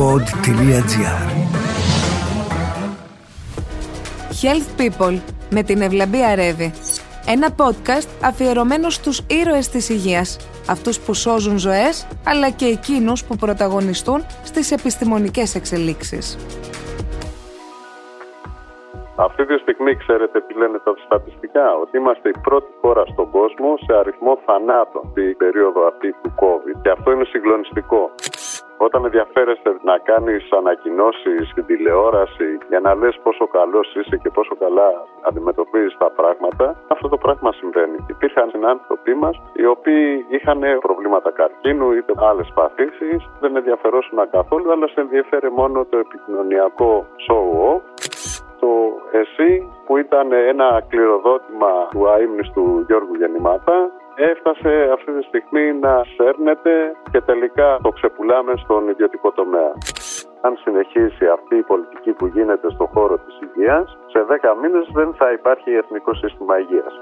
pod.gr Health People με την Ευλαμπία Ρεύη. Ένα podcast αφιερωμένο στους ήρωες της υγείας. Αυτούς που σώζουν ζωές, αλλά και εκείνους που πρωταγωνιστούν στις επιστημονικές εξελίξεις. Αυτή τη στιγμή ξέρετε τι λένε τα στατιστικά, ότι είμαστε η πρώτη χώρα στον κόσμο σε αριθμό θανάτων την περίοδο αυτή του COVID. Και αυτό είναι συγκλονιστικό. Όταν ενδιαφέρεσαι να κάνεις ανακοινώσεις στην τηλεόραση για να λες πόσο καλός είσαι και πόσο καλά αντιμετωπίζεις τα πράγματα, αυτό το πράγμα συμβαίνει. Υπήρχαν συνάνθρωποι μας οι οποίοι είχαν προβλήματα καρκίνου είτε άλλες παθήσεις, δεν ενδιαφερόσουν καθόλου, αλλά σε ενδιαφέρει μόνο το επικοινωνιακό show το ΕΣΥ που ήταν ένα κληροδότημα του αείμνηστου Γιώργου Γεννημάτα έφτασε αυτή τη στιγμή να σέρνεται και τελικά το ξεπουλάμε στον ιδιωτικό τομέα. Αν συνεχίσει αυτή η πολιτική που γίνεται στον χώρο της υγείας, σε 10 μήνες δεν θα υπάρχει εθνικό σύστημα υγείας.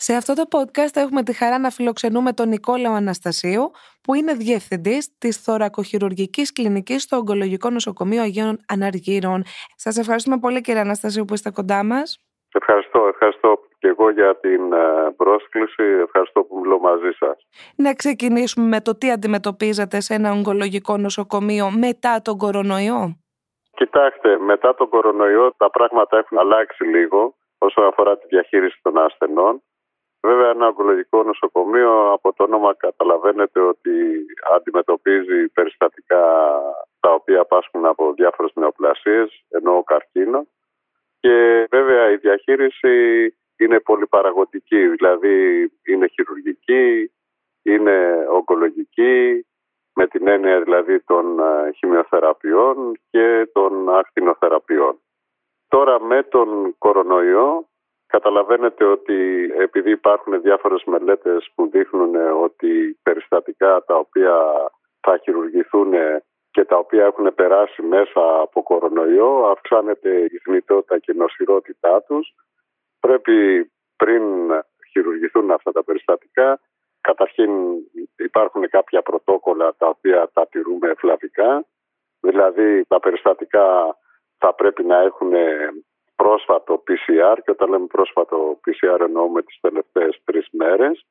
Σε αυτό το podcast έχουμε τη χαρά να φιλοξενούμε τον Νικόλαο Αναστασίου, που είναι διευθυντής της θωρακοχειρουργικής κλινικής στο Ογκολογικό Νοσοκομείο Αγίων Αναργύρων. Σας ευχαριστούμε πολύ, κύριε Αναστασίου, που είστε κοντά μας. Ευχαριστώ, ευχαριστώ και εγώ για την ε, πρόσκληση. Ευχαριστώ που μιλώ μαζί σας. Να ξεκινήσουμε με το τι αντιμετωπίζετε σε ένα ογκολογικό νοσοκομείο μετά τον κορονοϊό. Κοιτάξτε, μετά τον κορονοϊό τα πράγματα έχουν αλλάξει λίγο όσον αφορά τη διαχείριση των ασθενών. Βέβαια ένα ογκολογικό νοσοκομείο από το όνομα καταλαβαίνετε ότι αντιμετωπίζει περιστατικά τα οποία πάσχουν από διάφορες νεοπλασίες, ενώ καρκίνο. Και βέβαια η διαχείριση είναι πολύ παραγωγική, δηλαδή είναι χειρουργική, είναι ογκολογική, με την έννοια δηλαδή των ε, χημειοθεραπείων και των ακτινοθεραπείων. Τώρα με τον κορονοϊό Καταλαβαίνετε ότι επειδή υπάρχουν διάφορες μελέτες που δείχνουν ότι περιστατικά τα οποία θα χειρουργηθούν και τα οποία έχουν περάσει μέσα από κορονοϊό αυξάνεται η θνητότητα και η νοσηρότητά τους. Πρέπει πριν χειρουργηθούν αυτά τα περιστατικά καταρχήν υπάρχουν κάποια πρωτόκολλα τα οποία τα τηρούμε ευλαβικά δηλαδή τα περιστατικά θα πρέπει να έχουν πρόσφατο PCR και όταν λέμε πρόσφατο PCR εννοούμε τις τελευταίες τρεις μέρες.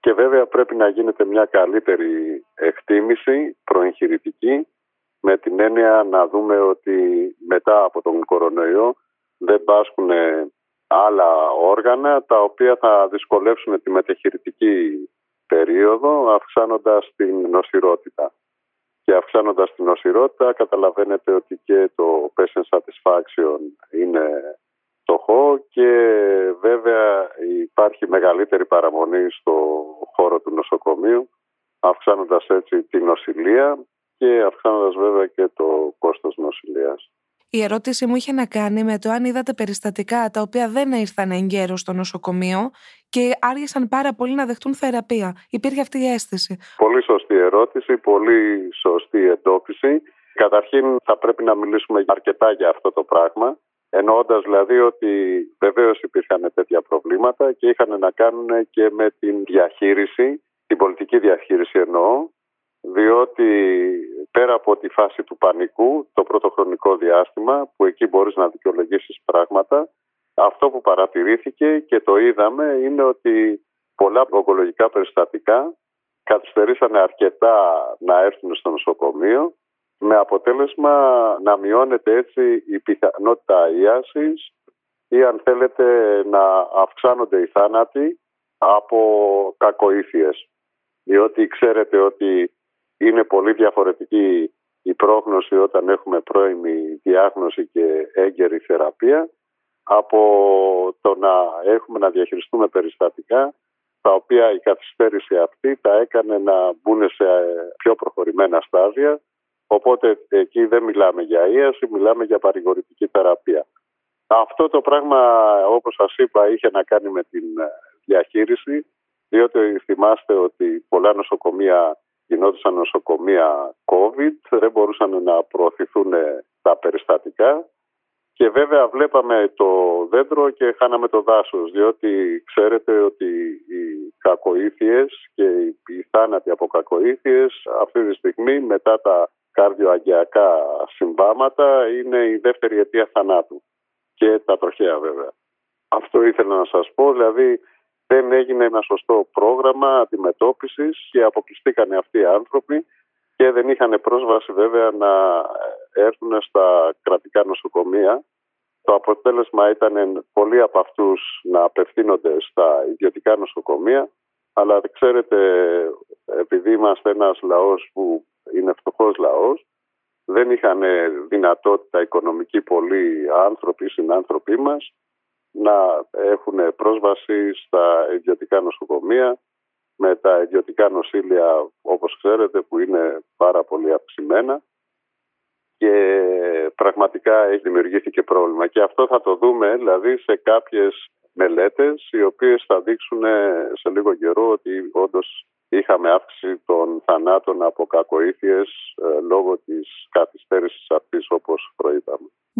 Και βέβαια πρέπει να γίνεται μια καλύτερη εκτίμηση προεγχειρητική με την έννοια να δούμε ότι μετά από τον κορονοϊό δεν πάσχουν άλλα όργανα τα οποία θα δυσκολεύσουν τη μετεχειρητική περίοδο αυξάνοντας την νοσηρότητα και αυξάνοντας την οσηρότητα καταλαβαίνετε ότι και το patient satisfaction είναι φτωχό και βέβαια υπάρχει μεγαλύτερη παραμονή στο χώρο του νοσοκομείου αυξάνοντας έτσι την νοσηλεία και αυξάνοντας βέβαια και το κόστος νοσηλείας. Η ερώτηση μου είχε να κάνει με το αν είδατε περιστατικά τα οποία δεν ήρθαν εγκαίρως στο νοσοκομείο και άργησαν πάρα πολύ να δεχτούν θεραπεία. Υπήρχε αυτή η αίσθηση. Πολύ σωστή ερώτηση, πολύ σωστή εντόπιση. Καταρχήν θα πρέπει να μιλήσουμε αρκετά για αυτό το πράγμα. Εννοώντας δηλαδή ότι βεβαίως υπήρχαν τέτοια προβλήματα και είχαν να κάνουν και με την διαχείριση, την πολιτική διαχείριση εννοώ, διότι πέρα από τη φάση του πανικού, το πρώτο χρονικό διάστημα, που εκεί μπορείς να δικαιολογήσεις πράγματα, αυτό που παρατηρήθηκε και το είδαμε είναι ότι πολλά ογκολογικά περιστατικά καθυστερήσανε αρκετά να έρθουν στο νοσοκομείο με αποτέλεσμα να μειώνεται έτσι η πιθανότητα ιάσης ή αν θέλετε να αυξάνονται οι θάνατοι από κακοήθειες. Διότι ξέρετε ότι είναι πολύ διαφορετική η πρόγνωση όταν έχουμε πρώιμη διάγνωση και έγκαιρη θεραπεία από το να έχουμε να διαχειριστούμε περιστατικά τα οποία η καθυστέρηση αυτή τα έκανε να μπουν σε πιο προχωρημένα στάδια οπότε εκεί δεν μιλάμε για ίαση, μιλάμε για παρηγορητική θεραπεία. Αυτό το πράγμα όπως σας είπα είχε να κάνει με την διαχείριση διότι θυμάστε ότι πολλά νοσοκομεία γινόντουσαν νοσοκομεία COVID, δεν μπορούσαν να προωθηθούν τα περιστατικά και βέβαια βλέπαμε το δέντρο και χάναμε το δάσος διότι ξέρετε ότι η κακοήθειες και οι θάνατοι από κακοήθειες αυτή τη στιγμή μετά τα καρδιοαγγειακά συμβάματα είναι η δεύτερη αιτία θανάτου και τα τροχαία βέβαια. Αυτό ήθελα να σας πω, δηλαδή δεν έγινε ένα σωστό πρόγραμμα αντιμετώπισης και αποκλειστήκαν αυτοί οι άνθρωποι και δεν είχαν πρόσβαση βέβαια να έρθουν στα κρατικά νοσοκομεία. Το αποτέλεσμα ήταν πολλοί από αυτούς να απευθύνονται στα ιδιωτικά νοσοκομεία αλλά ξέρετε επειδή είμαστε ένας λαός που είναι φτωχός λαός δεν είχαν δυνατότητα οικονομική πολλοί άνθρωποι, συνάνθρωποι μας να έχουν πρόσβαση στα ιδιωτικά νοσοκομεία με τα ιδιωτικά νοσήλια όπως ξέρετε που είναι πάρα πολύ αυξημένα και πραγματικά έχει δημιουργήθηκε πρόβλημα και αυτό θα το δούμε δηλαδή σε κάποιες μελέτες οι οποίες θα δείξουν σε λίγο καιρό ότι όντως είχαμε αύξηση των θανάτων από κακοήθειες ε, λόγω της καθυστέρησης αυτής όπως προείπαμε.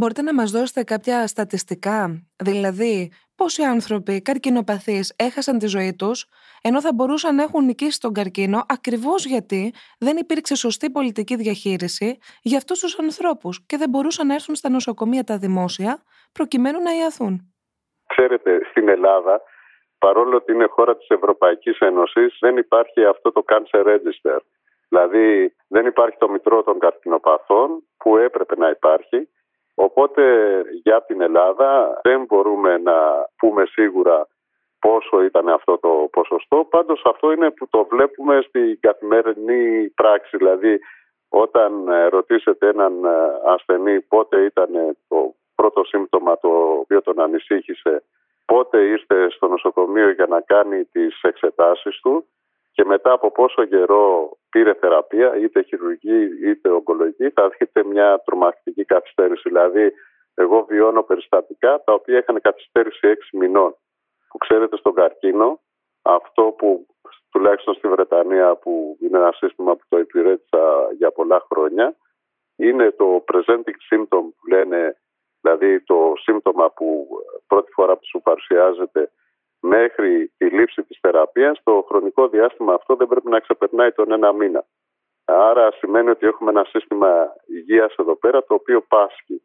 Μπορείτε να μας δώσετε κάποια στατιστικά, δηλαδή πόσοι άνθρωποι καρκινοπαθείς έχασαν τη ζωή τους ενώ θα μπορούσαν να έχουν νικήσει τον καρκίνο ακριβώς γιατί δεν υπήρξε σωστή πολιτική διαχείριση για αυτούς τους ανθρώπους και δεν μπορούσαν να έρθουν στα νοσοκομεία τα δημόσια προκειμένου να ιαθούν. Ξέρετε, στην Ελλάδα παρόλο ότι είναι χώρα της Ευρωπαϊκής Ένωσης δεν υπάρχει αυτό το cancer register. Δηλαδή δεν υπάρχει το μητρό των καρκινοπαθών που έπρεπε να υπάρχει. Οπότε για την Ελλάδα δεν μπορούμε να πούμε σίγουρα πόσο ήταν αυτό το ποσοστό. Πάντως αυτό είναι που το βλέπουμε στην καθημερινή πράξη. Δηλαδή όταν ρωτήσετε έναν ασθενή πότε ήταν το πρώτο σύμπτωμα το οποίο τον ανησύχησε πότε ήρθε στο νοσοκομείο για να κάνει τις εξετάσεις του και μετά από πόσο καιρό πήρε θεραπεία, είτε χειρουργική είτε ογκολογική, θα δείτε μια τρομακτική καθυστέρηση. Δηλαδή, εγώ βιώνω περιστατικά τα οποία είχαν καθυστέρηση έξι μηνών. Που ξέρετε στον καρκίνο, αυτό που τουλάχιστον στη Βρετανία που είναι ένα σύστημα που το υπηρέτησα για πολλά χρόνια, είναι το presenting symptom που λένε δηλαδή το σύμπτωμα που πρώτη φορά που σου παρουσιάζεται μέχρι τη λήψη της θεραπείας, το χρονικό διάστημα αυτό δεν πρέπει να ξεπερνάει τον ένα μήνα. Άρα σημαίνει ότι έχουμε ένα σύστημα υγείας εδώ πέρα το οποίο πάσχει.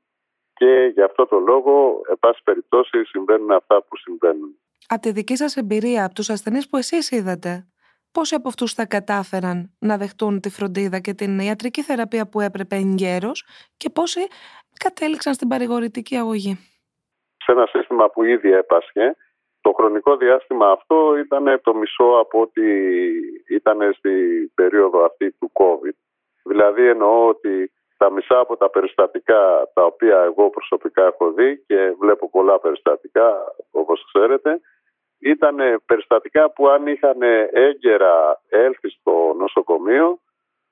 Και γι' αυτό το λόγο, εν πάση περιπτώσει, συμβαίνουν αυτά που συμβαίνουν. Από τη δική σας εμπειρία, από τους ασθενείς που εσείς είδατε, πόσοι από αυτούς θα κατάφεραν να δεχτούν τη φροντίδα και την ιατρική θεραπεία που έπρεπε εγκαίρως και πόσοι κατέληξαν στην παρηγορητική αγωγή; Σε ένα σύστημα που ήδη έπασχε, το χρονικό διάστημα αυτό ήταν το μισό από ό,τι ήταν στην περίοδο αυτή του COVID. Δηλαδή εννοώ ότι τα μισά από τα περιστατικά τα οποία εγώ προσωπικά έχω δει και βλέπω πολλά περιστατικά όπως ξέρετε ήταν περιστατικά που αν είχαν έγκαιρα έλθει στο νοσοκομείο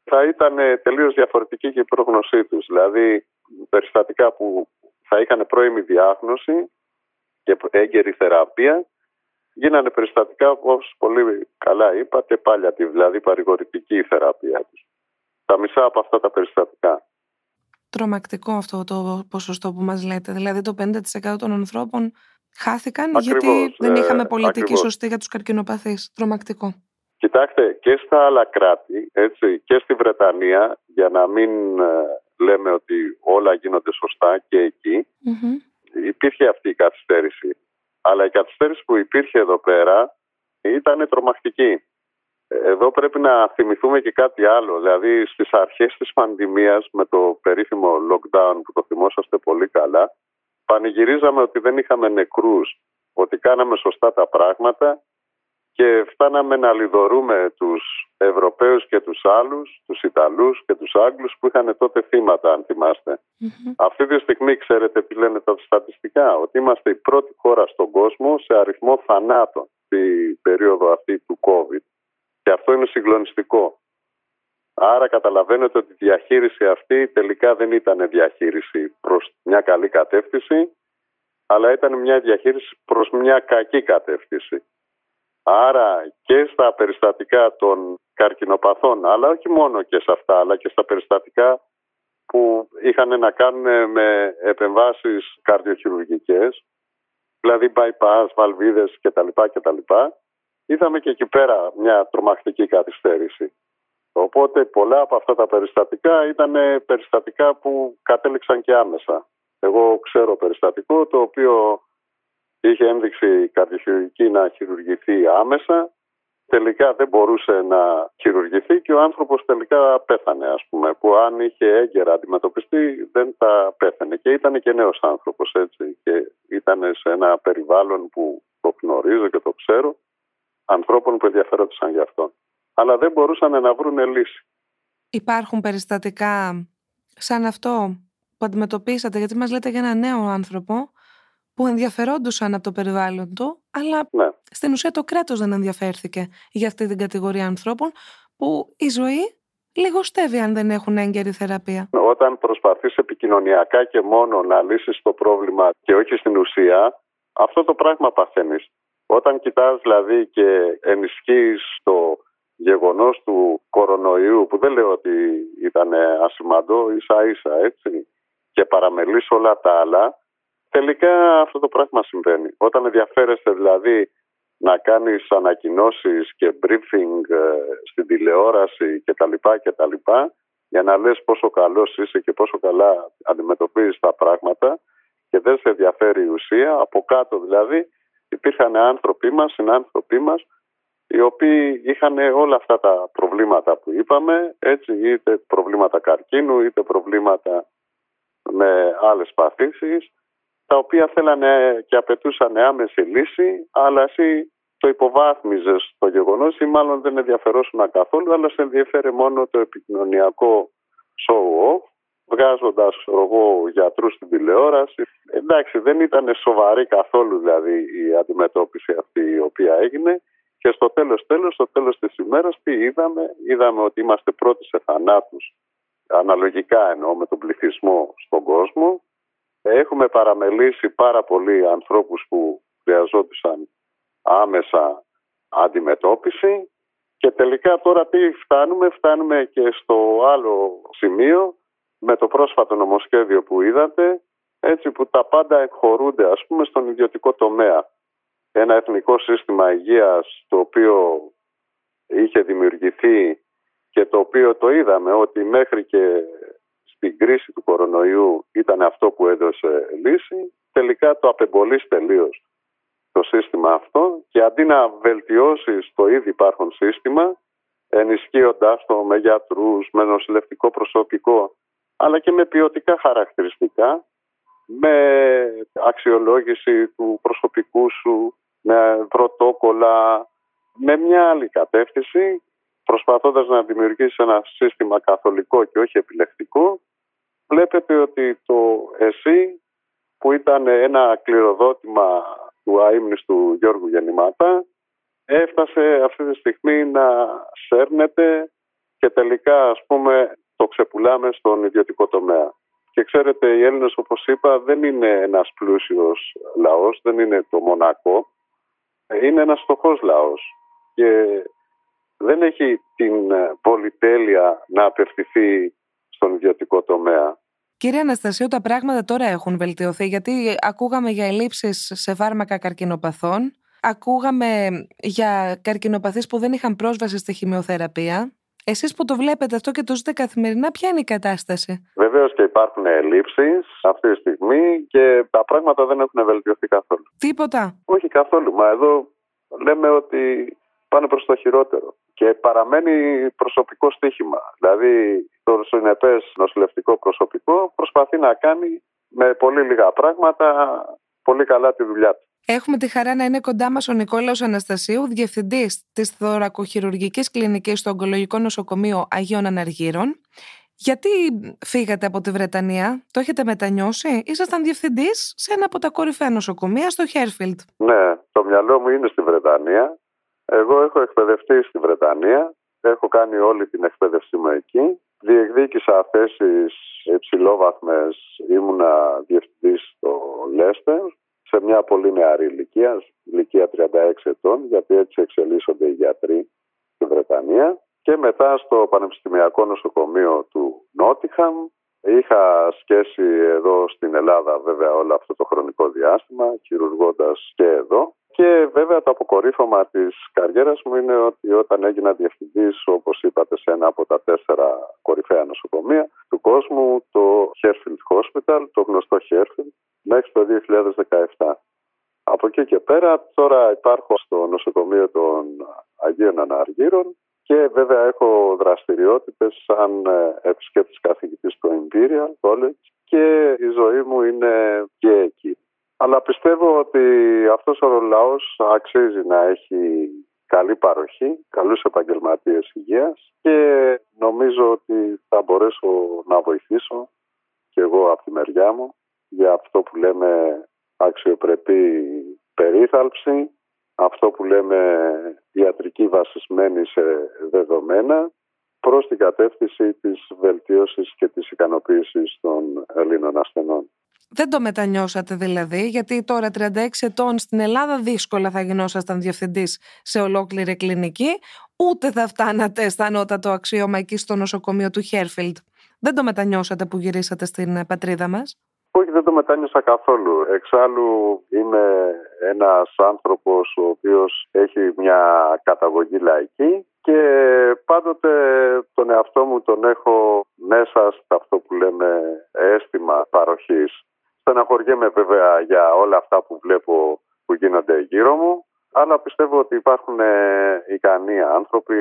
θα ήταν τελείως διαφορετική και η πρόγνωσή τους. Δηλαδή περιστατικά που θα είχαν πρώιμη διάγνωση και έγκαιρη θεραπεία γίνανε περιστατικά όπως πολύ καλά είπατε πάλι δηλαδή παρηγορητική θεραπεία τους. Τα μισά από αυτά τα περιστατικά. Τρομακτικό αυτό το ποσοστό που μας λέτε. Δηλαδή το 50% των ανθρώπων χάθηκαν γιατί δεν είχαμε ε, πολιτική σωστή για τους καρκινοπαθείς. Τρομακτικό. Κοιτάξτε, και στα άλλα κράτη, έτσι, και στη Βρετανία, για να μην ε, λέμε ότι όλα γίνονται σωστά και εκει υπήρχε αυτή η καθυστέρηση. Αλλά η καθυστέρηση που υπήρχε εδώ πέρα ήταν τρομακτική. Εδώ πρέπει να θυμηθούμε και κάτι άλλο. Δηλαδή στις αρχές της πανδημίας με το περίφημο lockdown που το θυμόσαστε πολύ καλά πανηγυρίζαμε ότι δεν είχαμε νεκρούς, ότι κάναμε σωστά τα πράγματα και φτάναμε να λιδωρούμε τους Ευρωπαίους και τους άλλους, τους Ιταλούς και τους Άγγλους που είχαν τότε θύματα αν θυμαστε Αυτή τη στιγμή ξέρετε τι λένε τα στατιστικά, ότι είμαστε η πρώτη χώρα στον κόσμο σε αριθμό θανάτων στην περίοδο αυτή του COVID. Και αυτό είναι συγκλονιστικό. Άρα καταλαβαίνετε ότι η διαχείριση αυτή τελικά δεν ήταν διαχείριση προς μια καλή κατεύθυνση, αλλά ήταν μια διαχείριση προς μια κακή κατεύθυνση. Άρα και στα περιστατικά των καρκινοπαθών, αλλά όχι μόνο και σε αυτά, αλλά και στα περιστατικά που είχαν να κάνουν με επεμβάσεις καρδιοχειρουργικές, δηλαδή bypass, βαλβίδες κτλ. κτλ είδαμε και εκεί πέρα μια τρομακτική καθυστέρηση. Οπότε πολλά από αυτά τα περιστατικά ήταν περιστατικά που κατέληξαν και άμεσα. Εγώ ξέρω περιστατικό το οποίο είχε ένδειξη καρδιοχειρουργική να χειρουργηθεί άμεσα. Τελικά δεν μπορούσε να χειρουργηθεί και ο άνθρωπος τελικά πέθανε ας πούμε που αν είχε έγκαιρα αντιμετωπιστεί δεν θα πέθανε και ήταν και νέος άνθρωπος έτσι και ήταν σε ένα περιβάλλον που το γνωρίζω και το ξέρω ανθρώπων που ενδιαφέρονταν γι' αυτό. Αλλά δεν μπορούσαν να βρουν λύση. Υπάρχουν περιστατικά σαν αυτό που αντιμετωπίσατε, γιατί μας λέτε για ένα νέο άνθρωπο που ενδιαφερόντουσαν από το περιβάλλον του, αλλά ναι. στην ουσία το κράτος δεν ενδιαφέρθηκε για αυτή την κατηγορία ανθρώπων που η ζωή λιγοστεύει αν δεν έχουν έγκαιρη θεραπεία. Όταν προσπαθείς επικοινωνιακά και μόνο να λύσεις το πρόβλημα και όχι στην ουσία, αυτό το πράγμα παθαίνεις. Όταν κοιτάς δηλαδή και ενισχύεις το γεγονός του κορονοϊού που δεν λέω ότι ήταν ασημαντό ίσα ίσα έτσι και παραμελείς όλα τα άλλα τελικά αυτό το πράγμα συμβαίνει. Όταν ενδιαφέρεστε δηλαδή να κάνεις ανακοινώσεις και briefing ε, στην τηλεόραση κτλ. κτλ για να λες πόσο καλός είσαι και πόσο καλά αντιμετωπίζεις τα πράγματα και δεν σε ενδιαφέρει η ουσία, από κάτω δηλαδή υπήρχαν άνθρωποι μας, συνάνθρωποι μας, οι οποίοι είχαν όλα αυτά τα προβλήματα που είπαμε, έτσι, είτε προβλήματα καρκίνου, είτε προβλήματα με άλλες παθήσεις, τα οποία θέλανε και απαιτούσαν άμεση λύση, αλλά εσύ το υποβάθμιζες το γεγονός ή μάλλον δεν ενδιαφερόσουν καθόλου, αλλά σε ενδιαφέρει μόνο το επικοινωνιακό show-off, βγάζοντας εγώ γιατρούς στην τηλεόραση. Εντάξει, δεν ήταν σοβαρή καθόλου δηλαδή η αντιμετώπιση αυτή η οποία έγινε. Και στο τέλος τέλος, στο τέλος της ημέρας τι είδαμε, είδαμε ότι είμαστε πρώτοι σε θανάτους, αναλογικά εννοώ με τον πληθυσμό στον κόσμο. Έχουμε παραμελήσει πάρα πολλοί ανθρώπους που χρειαζόντουσαν άμεσα αντιμετώπιση και τελικά τώρα τι φτάνουμε, φτάνουμε και στο άλλο σημείο με το πρόσφατο νομοσχέδιο που είδατε, έτσι που τα πάντα εκχωρούνται ας πούμε στον ιδιωτικό τομέα. Ένα εθνικό σύστημα υγείας το οποίο είχε δημιουργηθεί και το οποίο το είδαμε ότι μέχρι και στην κρίση του κορονοϊού ήταν αυτό που έδωσε λύση, τελικά το απεμπολείς τελείως το σύστημα αυτό και αντί να βελτιώσεις το ήδη υπάρχον σύστημα, ενισχύοντας το με γιατρούς, με νοσηλευτικό προσωπικό, αλλά και με ποιοτικά χαρακτηριστικά, με αξιολόγηση του προσωπικού σου, με πρωτόκολλα, με μια άλλη κατεύθυνση, προσπαθώντας να δημιουργήσεις ένα σύστημα καθολικό και όχι επιλεκτικό, βλέπετε ότι το εσύ που ήταν ένα κληροδότημα του αείμνηστου Γιώργου Γεννημάτα έφτασε αυτή τη στιγμή να σέρνεται και τελικά ας πούμε το ξεπουλάμε στον ιδιωτικό τομέα. Και ξέρετε οι Έλληνες όπως είπα δεν είναι ένας πλούσιος λαός, δεν είναι το μονακό, είναι ένας φτωχός λαός και δεν έχει την πολυτέλεια να απευθυνθεί στον ιδιωτικό τομέα. Κύριε Αναστασίου, τα πράγματα τώρα έχουν βελτιωθεί γιατί ακούγαμε για ελλείψεις σε φάρμακα καρκινοπαθών, ακούγαμε για καρκινοπαθείς που δεν είχαν πρόσβαση στη χημειοθεραπεία. Εσείς που το βλέπετε αυτό και το ζείτε καθημερινά, ποια είναι η κατάσταση; Βεβαίως και υπάρχουν ελλείψεις αυτή τη στιγμή και τα πράγματα δεν έχουν βελτιωθεί καθόλου. Τίποτα. Όχι καθόλου. Μα εδώ λέμε ότι πάνε προς το χειρότερο. Και παραμένει προσωπικό στοίχημα. Δηλαδή, το συνεπές νοσηλευτικό προσωπικό προσπαθεί να κάνει με πολύ λίγα πράγματα πολύ καλά τη δουλειά του. Έχουμε τη χαρά να είναι κοντά μας ο Νικόλαος Αναστασίου, διευθυντής της θωρακοχειρουργικής κλινικής στο Ογκολογικό Νοσοκομείο Αγίων Αναργύρων. Γιατί φύγατε από τη Βρετανία, το έχετε μετανιώσει, ήσασταν διευθυντής σε ένα από τα κορυφαία νοσοκομεία στο Χέρφιλντ. Ναι, το μυαλό μου είναι στη Βρετανία. Εγώ έχω εκπαιδευτεί στη Βρετανία, έχω κάνει όλη την εκπαίδευσή μου εκεί. Διεκδίκησα θέσει υψηλόβαθμες, ήμουνα διευθυντής στο Λέστερ σε μια πολύ νεαρή ηλικία, ηλικία 36 ετών, γιατί έτσι εξελίσσονται οι γιατροί στη Βρετανία. Και μετά στο Πανεπιστημιακό Νοσοκομείο του Νότιχαμ. Είχα σχέση εδώ στην Ελλάδα βέβαια όλο αυτό το χρονικό διάστημα, χειρουργώντας και εδώ. Και βέβαια το αποκορύφωμα της καριέρας μου είναι ότι όταν έγινα διευθυντής, όπως είπατε, σε ένα από τα τέσσερα κορυφαία νοσοκομεία του κόσμου, το Herfield Hospital, το γνωστό Herfield, μέχρι το 2017. Από εκεί και πέρα τώρα υπάρχω στο νοσοκομείο των Αγίων Αναργύρων και βέβαια έχω δραστηριότητες σαν ε, επισκέπτης καθηγητής του Imperial College και η ζωή μου είναι και εκεί. Αλλά πιστεύω ότι αυτός ο λαός αξίζει να έχει καλή παροχή, καλούς επαγγελματίες υγείας και νομίζω ότι θα μπορέσω να βοηθήσω και εγώ από τη μεριά μου για αυτό που λέμε αξιοπρεπή περίθαλψη, αυτό που λέμε ιατρική βασισμένη σε δεδομένα προς την κατεύθυνση της βελτίωσης και της ικανοποίησης των Ελλήνων ασθενών. Δεν το μετανιώσατε δηλαδή, γιατί τώρα 36 ετών στην Ελλάδα δύσκολα θα γινόσασταν διευθυντής σε ολόκληρη κλινική, ούτε θα φτάνατε στα ανώτατο αξίωμα εκεί στο νοσοκομείο του Χέρφιλντ. Δεν το μετανιώσατε που γυρίσατε στην πατρίδα μας; Όχι, δεν το μετάνιωσα καθόλου. Εξάλλου είμαι ένας άνθρωπος ο οποίος έχει μια καταγωγή λαϊκή και πάντοτε τον εαυτό μου τον έχω μέσα σε αυτό που λέμε αίσθημα παροχής. Στεναχωριέμαι βέβαια για όλα αυτά που βλέπω που γίνονται γύρω μου, αλλά πιστεύω ότι υπάρχουν ε, ικανοί άνθρωποι,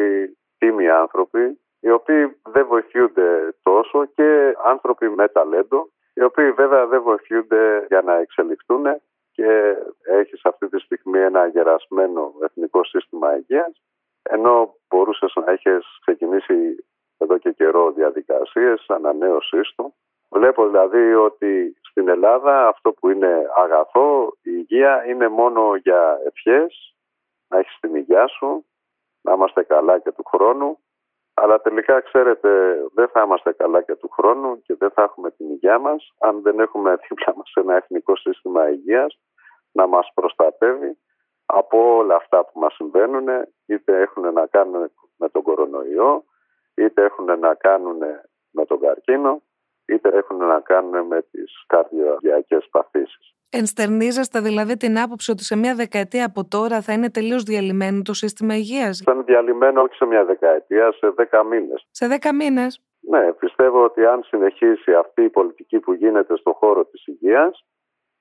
τίμοι άνθρωποι, οι οποίοι δεν βοηθούνται τόσο και άνθρωποι με ταλέντο, οι οποίοι βέβαια δεν βοηθούνται για να εξελιχθούν και έχει αυτή τη στιγμή ένα γερασμένο εθνικό σύστημα υγείας, ενώ μπορούσες να έχεις ξεκινήσει εδώ και καιρό διαδικασίες ανανέωσής του Βλέπω δηλαδή ότι στην Ελλάδα αυτό που είναι αγαθό, η υγεία είναι μόνο για ευχές, να έχεις την υγεία σου, να είμαστε καλά και του χρόνου, αλλά τελικά ξέρετε δεν θα είμαστε καλά και του χρόνου και δεν θα έχουμε την υγεία μας αν δεν έχουμε δίπλα μας ένα εθνικό σύστημα υγείας να μας προστατεύει από όλα αυτά που μας συμβαίνουν είτε έχουν να κάνουν με τον κορονοϊό είτε έχουν να κάνουν με τον καρκίνο είτε έχουν να κάνουν με τις καρδιογειακές παθήσεις. Ενστερνίζεστε δηλαδή την άποψη ότι σε μια δεκαετία από τώρα θα είναι τελείως διαλυμένο το σύστημα υγείας; Θα είναι διαλυμένο όχι σε μια δεκαετία, σε δέκα μήνες. Σε δέκα μήνες; Ναι, πιστεύω ότι αν συνεχίσει αυτή η πολιτική που γίνεται στον χώρο της υγείας,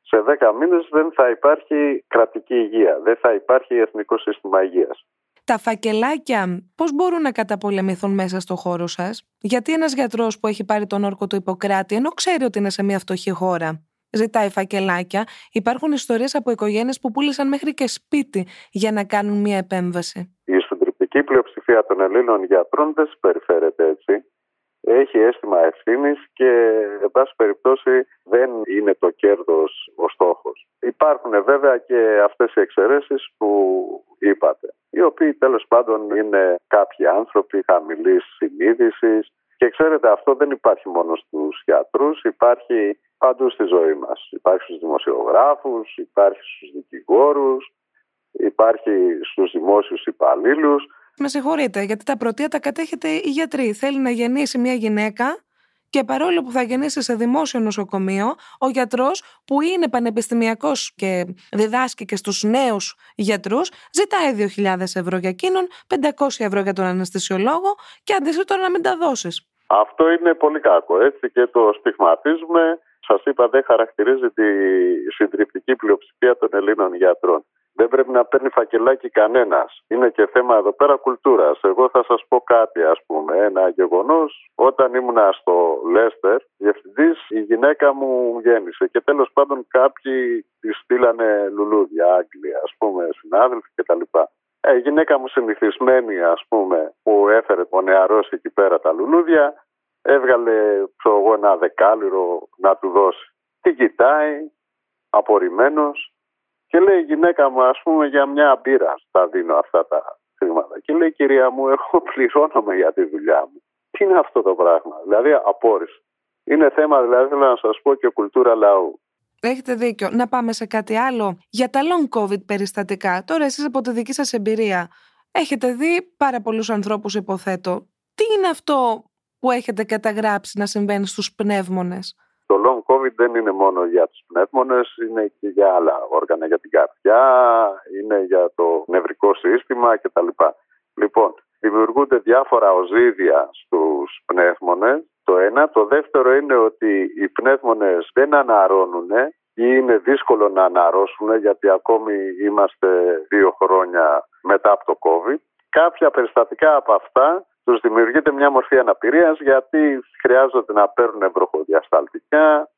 σε δέκα μήνες δεν θα υπάρχει κρατική υγεία, δεν θα υπάρχει εθνικό σύστημα υγείας τα φακελάκια πώς μπορούν να καταπολεμηθούν μέσα στο χώρο σας, Γιατί ένας γιατρός που έχει πάρει τον όρκο του Ιπποκράτη, ενώ ξέρει ότι είναι σε μια φτωχή χώρα, ζητάει φακελάκια, υπάρχουν ιστορίες από οικογένειες που πούλησαν μέχρι και σπίτι για να κάνουν μια επέμβαση. Η συντριπτική πλειοψηφία των Ελλήνων γιατρών δεν συμπεριφέρεται έτσι έχει αίσθημα ευθύνης και, εν πάση περιπτώσει, δεν είναι το κέρδος ο στόχος. Υπάρχουν βέβαια και αυτές οι εξαιρέσεις που είπατε, οι οποίοι τέλος πάντων είναι κάποιοι άνθρωποι χαμηλής συνείδησης. Και ξέρετε, αυτό δεν υπάρχει μόνο στους γιατρούς, υπάρχει παντού στη ζωή μας. Υπάρχει στους δημοσιογράφους, υπάρχει στους δικηγόρους, υπάρχει στους δημόσιους υπαλλήλους. Με συγχωρείτε, γιατί τα πρωτεία τα κατέχετε οι γιατροί. Θέλει να γεννήσει μια γυναίκα και παρόλο που θα γεννήσεις σε δημόσιο νοσοκομείο, ο γιατρός που είναι πανεπιστημιακός και διδάσκει και στους νέους γιατρούς, ζητάει 2.000 ευρώ για εκείνον, 500 ευρώ για τον αναισθησιολόγο και αντιστοιχεί να μην τα δώσεις. Αυτό είναι πολύ κακό έτσι και το στιγματίζουμε. Σας είπα, δεν χαρακτηρίζει τη συντριπτική πλειοψηφία των Ελλήνων γιατρών. Δεν πρέπει να παίρνει φακελάκι κανένας. Είναι και θέμα εδώ πέρα κουλτούρας. Εγώ θα σας πω κάτι, ας πούμε. Ένα γεγονός. Όταν ήμουν στο Λέστερ, διευθυντής, η γυναίκα μου γέννησε. Και τέλος πάντων κάποιοι της στείλανε λουλούδια, Άγγλια, ας πούμε, συνάδελφοι κτλ. Ε, η γυναίκα μου συνηθισμένη, ας πούμε, που έφερε ο νεαρός εκεί πέρα τα λουλούδια, έβγαλε ξέρω εγώ, ένα δεκάλυρο να του δώσει. Τι κοιτάει, απορριμμένος, και λέει η γυναίκα μου, ας πούμε, για μια μπύρα τα δίνω αυτά τα χρήματα. Και λέει, κυρία μου, εγώ πληρώνομαι για τη δουλειά μου. Τι είναι αυτό το πράγμα, δηλαδή απόρρισε. Είναι θέμα, δηλαδή, θέλω να σας πω και κουλτούρα λαού. Έχετε δίκιο. Να πάμε σε κάτι άλλο. Για τα long COVID περιστατικά, τώρα εσείς από τη δική σας εμπειρία, έχετε δει πάρα πολλούς ανθρώπους, υποθέτω. Τι είναι αυτό που έχετε καταγράψει να συμβαίνει στους πνεύμονες; Το long COVID COVID δεν είναι μόνο για τους πνεύμονες, είναι και για άλλα όργανα, για την καρδιά, είναι για το νευρικό σύστημα κτλ. Λοιπόν, δημιουργούνται διάφορα οζύδια στους πνεύμονες, το ένα. Το δεύτερο είναι ότι οι πνεύμονες δεν αναρώνουν ή είναι δύσκολο να αναρρώσουν γιατί ακόμη είμαστε δύο χρόνια μετά από το COVID. Κάποια περιστατικά από αυτά τους δημιουργείται μια μορφή αναπηρίας γιατί χρειάζονται να παίρνουν βροχοδιασταλτικά,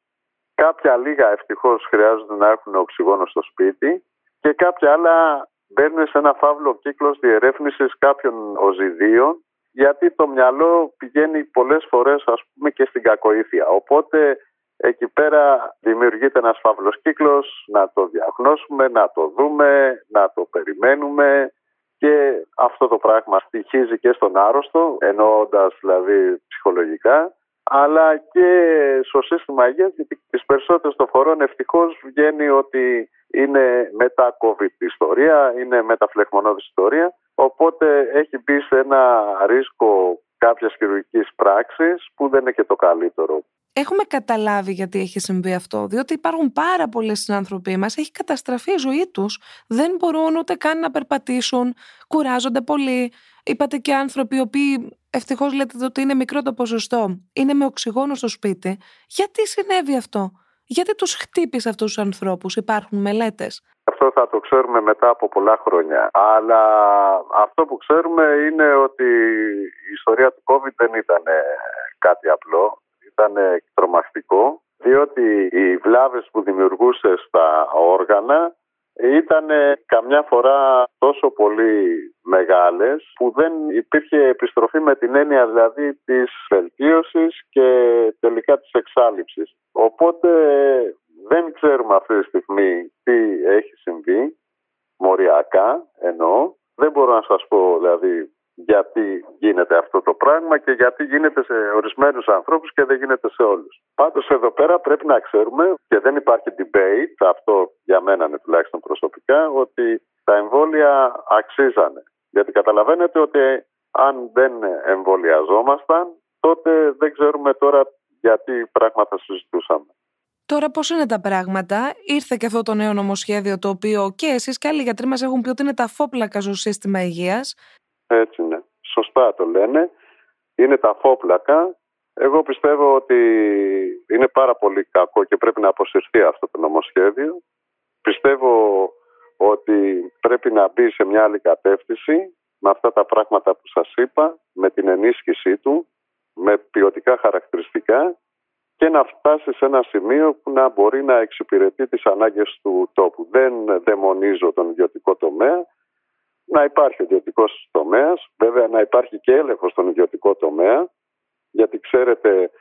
κάποια λίγα ευτυχώς χρειάζονται να έχουν οξυγόνο στο σπίτι και κάποια άλλα μπαίνουν σε ένα φαύλο κύκλος διερεύνησης κάποιων οζυδίων γιατί το μυαλό πηγαίνει πολλές φορές ας πούμε και στην κακοήθεια. Οπότε εκεί πέρα δημιουργείται ένας φαύλος κύκλος να το διαγνώσουμε, να το δούμε, να το περιμένουμε και αυτό το πράγμα στοιχίζει και στον άρρωστο, εννοώντας δηλαδή ψυχολογικά, αλλά και στο σύστημα υγείας, γιατί τις περισσότερες των φορών ευτυχώς βγαίνει ότι είναι μετά COVID ιστορία, είναι μεταφλεγμονώδη ιστορία. Οπότε έχει μπει σε ένα ρίσκο κάποιας χειρουργικής πράξης που δεν είναι και το καλύτερο. Έχουμε καταλάβει γιατί έχει συμβεί αυτό, διότι υπάρχουν πάρα πολλοί συνάνθρωποι μας. Έχει καταστραφεί η ζωή τους. Δεν μπορούν ούτε καν να περπατήσουν, κουράζονται πολύ. Είπατε και άνθρωποι οι οποίοι ευτυχώς λέτε ότι είναι μικρό το ποσοστό, είναι με οξυγόνο στο σπίτι. Γιατί συνέβη αυτό, Γιατί τους χτύπησε αυτούς τους ανθρώπους, Υπάρχουν μελέτες; Αυτό θα το ξέρουμε μετά από πολλά χρόνια. Αλλά αυτό που ξέρουμε είναι ότι η ιστορία του COVID δεν ήταν κάτι απλό ήταν τρομακτικό διότι οι βλάβες που δημιουργούσε στα όργανα ήταν καμιά φορά τόσο πολύ μεγάλες που δεν υπήρχε επιστροφή με την έννοια δηλαδή της βελτίωσης και τελικά της εξάλληψης. Οπότε δεν ξέρουμε αυτή τη στιγμή τι έχει συμβεί, μοριακά εννοώ. Δεν μπορώ να σας πω δηλαδή γιατί γίνεται αυτό το πράγμα και γιατί γίνεται σε ορισμένους ανθρώπους και δεν γίνεται σε όλους. Πάντως εδώ πέρα πρέπει να ξέρουμε και δεν υπάρχει debate, αυτό για μένα είναι τουλάχιστον προσωπικά, ότι τα εμβόλια αξίζανε. Γιατί καταλαβαίνετε ότι αν δεν εμβολιαζόμασταν, τότε δεν ξέρουμε τώρα γιατί πράγματα συζητούσαμε. Τώρα πώς είναι τα πράγματα, ήρθε και αυτό το νέο νομοσχέδιο το οποίο και εσείς και άλλοι γιατροί μας έχουν πει ότι είναι τα φόπλακα στο σύστημα υγείας έτσι είναι. Σωστά το λένε. Είναι τα φόπλακα. Εγώ πιστεύω ότι είναι πάρα πολύ κακό και πρέπει να αποσυρθεί αυτό το νομοσχέδιο. Πιστεύω ότι πρέπει να μπει σε μια άλλη κατεύθυνση με αυτά τα πράγματα που σας είπα, με την ενίσχυσή του, με ποιοτικά χαρακτηριστικά και να φτάσει σε ένα σημείο που να μπορεί να εξυπηρετεί τις ανάγκες του τόπου. Δεν δαιμονίζω τον ιδιωτικό τομέα, να υπάρχει ιδιωτικός τομέας, βέβαια να υπάρχει και έλεγχος στον ιδιωτικό τομέα, γιατί ξέρετε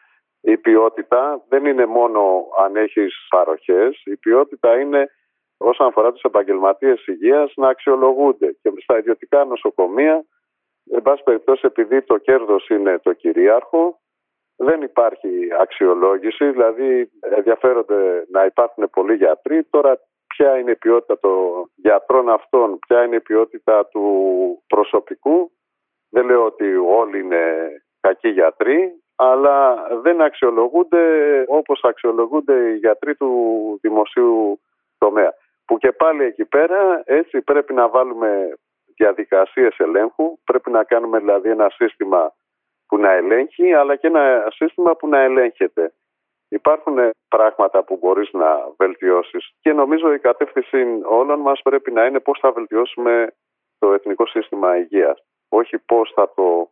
η ποιότητα δεν είναι μόνο αν έχεις παροχές, η ποιότητα είναι όσον αφορά τους επαγγελματίες υγείας να αξιολογούνται. Και στα ιδιωτικά νοσοκομεία, εν πάση περιπτώσει, επειδή το κέρδος είναι το κυρίαρχο, δεν υπάρχει αξιολόγηση, δηλαδή ενδιαφέρονται να υπάρχουν πολλοί γιατροί. Τώρα ποια είναι η ποιότητα των γιατρών αυτών, ποια είναι η ποιότητα του προσωπικού. Δεν λέω ότι όλοι είναι κακοί γιατροί, αλλά δεν αξιολογούνται όπως αξιολογούνται οι γιατροί του δημοσίου τομέα. Που και πάλι εκεί πέρα έτσι πρέπει να βάλουμε διαδικασίες ελέγχου, πρέπει να κάνουμε δηλαδή ένα σύστημα που να ελέγχει, αλλά και ένα σύστημα που να ελέγχεται. Υπάρχουν πράγματα που μπορείς να βελτιώσεις και νομίζω η κατεύθυνση όλων μας πρέπει να είναι πώς θα βελτιώσουμε το εθνικό σύστημα υγείας. Όχι πώς θα το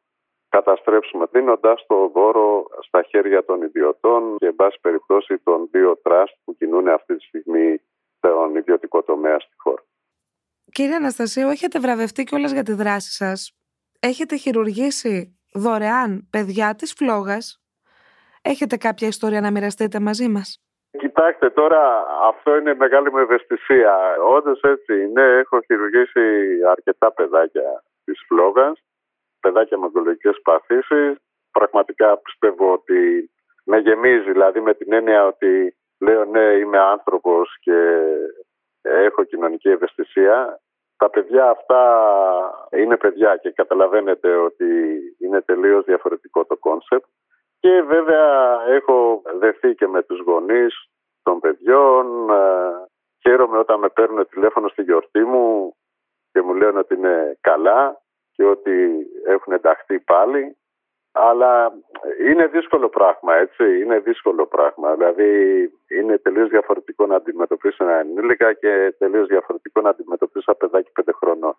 καταστρέψουμε δίνοντας το δώρο στα χέρια των ιδιωτών και εν πάση περιπτώσει των δύο τραστ που κινούν αυτή τη στιγμή τον ιδιωτικό τομέα στη χώρα. Κύριε Αναστασίου, έχετε βραβευτεί κιόλας για τη δράση σας; Έχετε χειρουργήσει δωρεάν παιδιά της φλόγας; Έχετε κάποια ιστορία να μοιραστείτε μαζί μας; Κοιτάξτε τώρα, αυτό είναι μεγάλη μου ευαισθησία. Όντως έτσι είναι. Έχω χειρουργήσει αρκετά παιδάκια της φλόγας, παιδάκια με ογκολογικές παθήσεις. Πραγματικά πιστεύω ότι με γεμίζει, δηλαδή με την έννοια ότι λέω ναι, είμαι άνθρωπος και έχω κοινωνική ευαισθησία. Τα παιδιά αυτά είναι παιδιά και καταλαβαίνετε ότι είναι τελείως διαφορετικό το concept Και βέβαια έχω δεθεί και με τους γονείς των παιδιών. Ε, χαίρομαι όταν με παίρνουν τηλέφωνο στη γιορτή μου και μου λένε ότι είναι καλά και ότι έχουν ενταχθεί πάλι. Αλλά είναι δύσκολο πράγμα, έτσι. Είναι δύσκολο πράγμα. Δηλαδή, είναι τελείως διαφορετικό να αντιμετωπίσει ένα ενήλικα και τελείως διαφορετικό να αντιμετωπίσει ένα παιδάκι πέντε χρονών.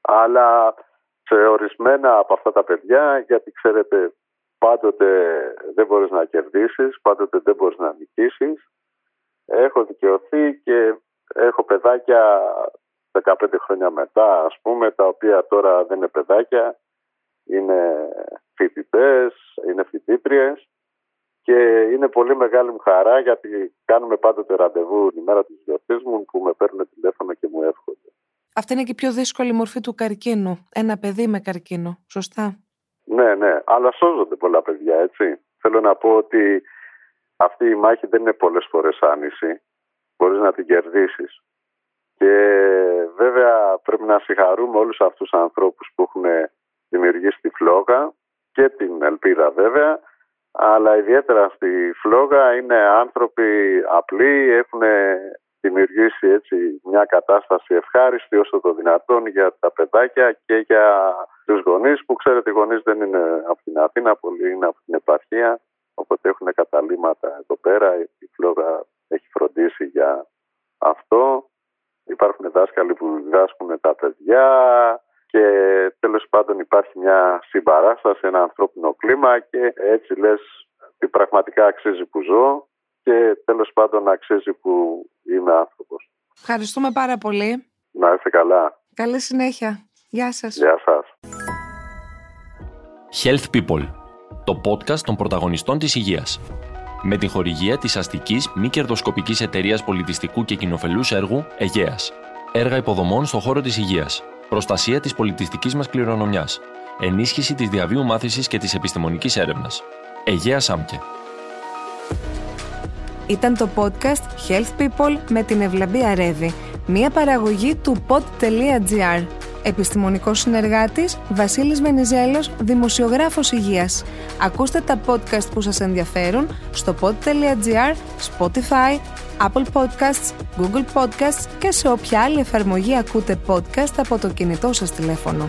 Αλλά σε ορισμένα από αυτά τα παιδιά, γιατί ξέρετε, πάντοτε δεν μπορείς να κερδίσεις, πάντοτε δεν μπορείς να νικήσεις. Έχω δικαιωθεί και έχω παιδάκια 15 χρόνια μετά, ας πούμε, τα οποία τώρα δεν είναι παιδάκια, είναι φοιτητές, είναι φοιτήτριες και είναι πολύ μεγάλη μου χαρά γιατί κάνουμε πάντοτε ραντεβού την μέρα της γιορτής μου που με παίρνουν τηλέφωνο και μου εύχονται. Αυτή είναι και η πιο δύσκολη μορφή του καρκίνου. Ένα παιδί με καρκίνο, σωστά; Ναι, ναι, αλλά σώζονται πολλά παιδιά, έτσι. Θέλω να πω ότι αυτή η μάχη δεν είναι πολλές φορές άνηση. Μπορείς να την κερδίσεις. Και βέβαια πρέπει να συγχαρούμε όλους αυτούς τους ανθρώπους που έχουν δημιουργήσει τη φλόγα και την ελπίδα βέβαια αλλά ιδιαίτερα στη φλόγα είναι άνθρωποι απλοί, έχουν δημιουργήσει έτσι μια κατάσταση ευχάριστη όσο το δυνατόν για τα παιδάκια και για τους γονείς που ξέρετε οι γονείς δεν είναι από την Αθήνα, πολλοί είναι από την επαρχία οπότε έχουν καταλήμματα εδώ πέρα, η φλόγα έχει φροντίσει για αυτό. Υπάρχουν δάσκαλοι που διδάσκουν τα παιδιά, και τέλος πάντων υπάρχει μια συμπαράσταση, ένα ανθρώπινο κλίμα και έτσι λες ότι πραγματικά αξίζει που ζω και τέλος πάντων αξίζει που είμαι άνθρωπος. Ευχαριστούμε πάρα πολύ. Να είστε καλά. Καλή συνέχεια. Γεια σας. Γεια σας. Health People, το podcast των πρωταγωνιστών της υγείας. Με την χορηγία της αστικής μη κερδοσκοπικής εταιρείας πολιτιστικού και κοινοφελούς έργου Αιγαίας. Έργα υποδομών στον χώρο της υγείας προστασία της πολιτιστικής μας κληρονομιάς, ενίσχυση της διαβίου μάθησης και της επιστημονικής έρευνας. Αιγαία Σάμκε. Ήταν το podcast Health People με την Ευλαμπία Ρεύη, μια παραγωγή του pod.gr. Επιστημονικός συνεργάτης Βασίλης Βενιζέλος, δημοσιογράφος υγείας. Ακούστε τα podcast που σας ενδιαφέρουν στο pod.gr, Spotify, Apple Podcasts, Google Podcasts και σε όποια άλλη εφαρμογή ακούτε podcast από το κινητό σας τηλέφωνο.